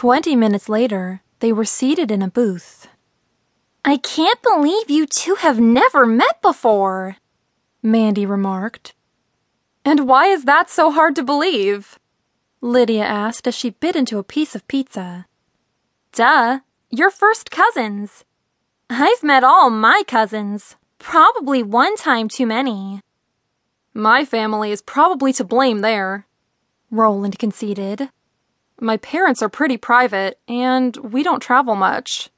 Twenty minutes later, they were seated in a booth. I can't believe you two have never met before, Mandi remarked. And why is that so hard to believe? Lydia asked as she bit into a piece of pizza. Duh, you're first cousins. I've met all my cousins, probably one time too many. My family is probably to blame there, Roland conceded. My parents are pretty private, and we don't travel much.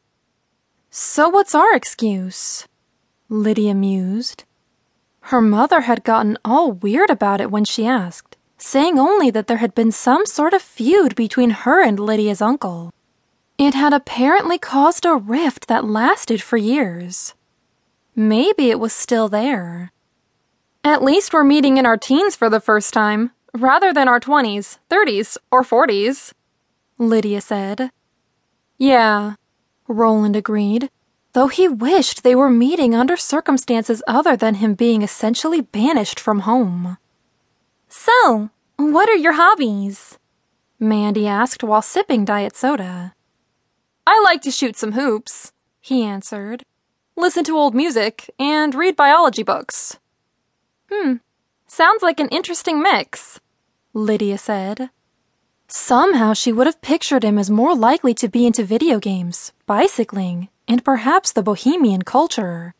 So what's our excuse? Lydia mused. Her mother had gotten all weird about it when she asked, saying only that there had been some sort of feud between her and Lydia's uncle. It had apparently caused a rift that lasted for years. Maybe it was still there. At least we're meeting in our teens for the first time, rather than our 20s, 30s, or 40s, Lydia said. Yeah, Roland agreed, though he wished they were meeting under circumstances other than him being essentially banished from home. So, what are your hobbies? Mandi asked while sipping diet soda. I like to shoot some hoops, he answered, listen to old music, and read biology books. Hmm, sounds like an interesting mix, Lydia said. Somehow she would have pictured him as more likely to be into video games, bicycling, and perhaps the bohemian culture.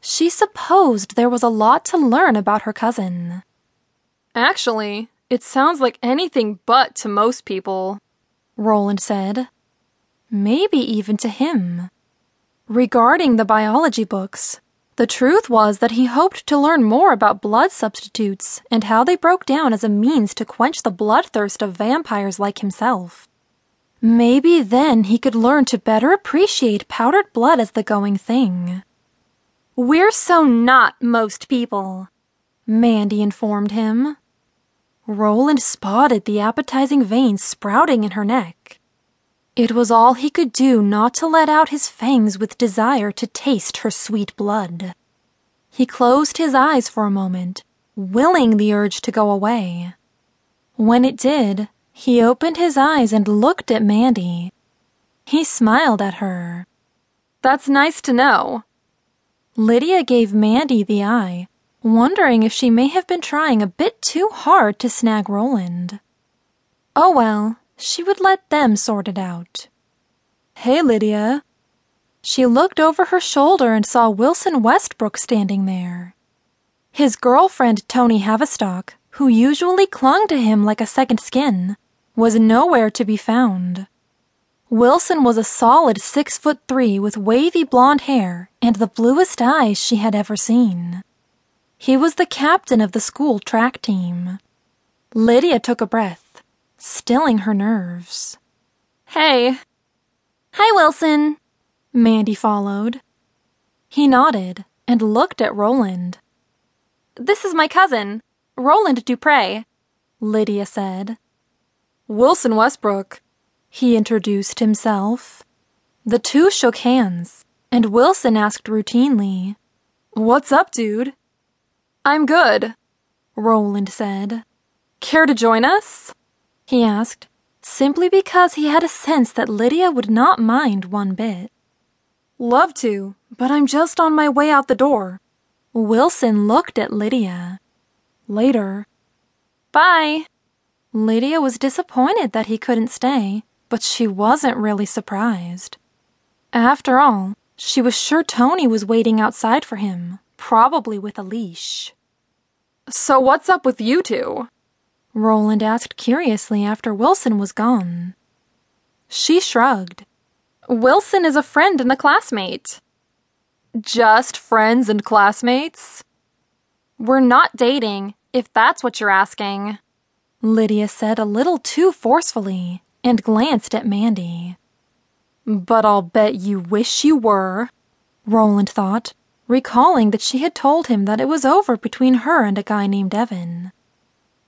She supposed there was a lot to learn about her cousin. Actually, it sounds like anything but to most people, Roland said. Maybe even to him. Regarding the biology books, the truth was that he hoped to learn more about blood substitutes and how they broke down as a means to quench the bloodthirst of vampires like himself. Maybe then he could learn to better appreciate powdered blood as the going thing. We're so not most people, Mandi informed him. Roland spotted the appetizing veins sprouting in her neck. It was all he could do not to let out his fangs with desire to taste her sweet blood. He closed his eyes for a moment, willing the urge to go away. When it did, he opened his eyes and looked at Mandi. He smiled at her. That's nice to know. Lydia gave Mandi the eye, wondering if she may have been trying a bit too hard to snag Roland. Oh well, she would let them sort it out. Hey, Lydia. She looked over her shoulder and saw Wilson Westbrook standing there. His girlfriend, Tony Havistock, who usually clung to him like a second skin, was nowhere to be found. Wilson was a solid six foot three with wavy blonde hair and the bluest eyes she had ever seen. He was the captain of the school track team. Lydia took a breath, stilling her nerves. Hey. Hi, Wilson. Mandi followed. He nodded and looked at Roland. This is my cousin, Roland DuPree, Lydia said. Wilson Westbrook. He introduced himself. The two shook hands, and Wilson asked routinely, What's up, dude? I'm good, Roland said. Care to join us? He asked, simply because he had a sense that Lydia would not mind one bit. Love to, but I'm just on my way out the door. Wilson looked at Lydia. Later. Bye. Lydia was disappointed that he couldn't stay, but she wasn't really surprised. After all, she was sure Tony was waiting outside for him, probably with a leash. So what's up with you two? Roland asked curiously after Wilson was gone. She shrugged. Wilson is a friend and a classmate. Just friends and classmates? We're not dating, if that's what you're asking. Lydia said a little too forcefully and glanced at Mandi. But I'll bet you wish you were, Roland thought, recalling that she had told him that it was over between her and a guy named Evan.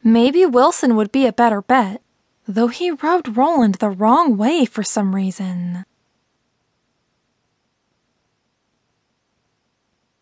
Maybe Wilson would be a better bet, though he rubbed Roland the wrong way for some reason.